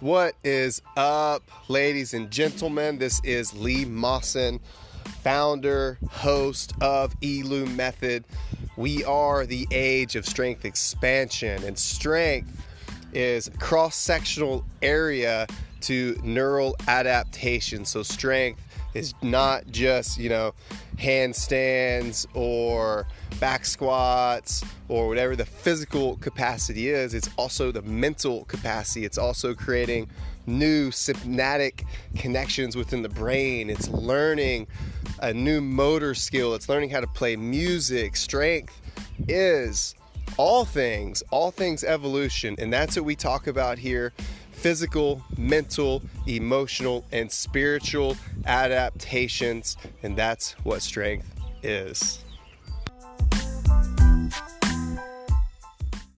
What is up, ladies and gentlemen? This is Lee Mawson, founder, host of ELU Method. We are the age of strength expansion, and strength is cross sectional area to neural adaptation. So, strength is not just, you know, handstands or back squats or whatever the physical capacity is, it's also the mental capacity. It's also creating new synaptic connections within the brain. It's learning a new motor skill. It's learning how to play music. Strength is all things, all things evolution. And that's what we talk about here physical, mental, emotional, and spiritual adaptations. And that's what strength is.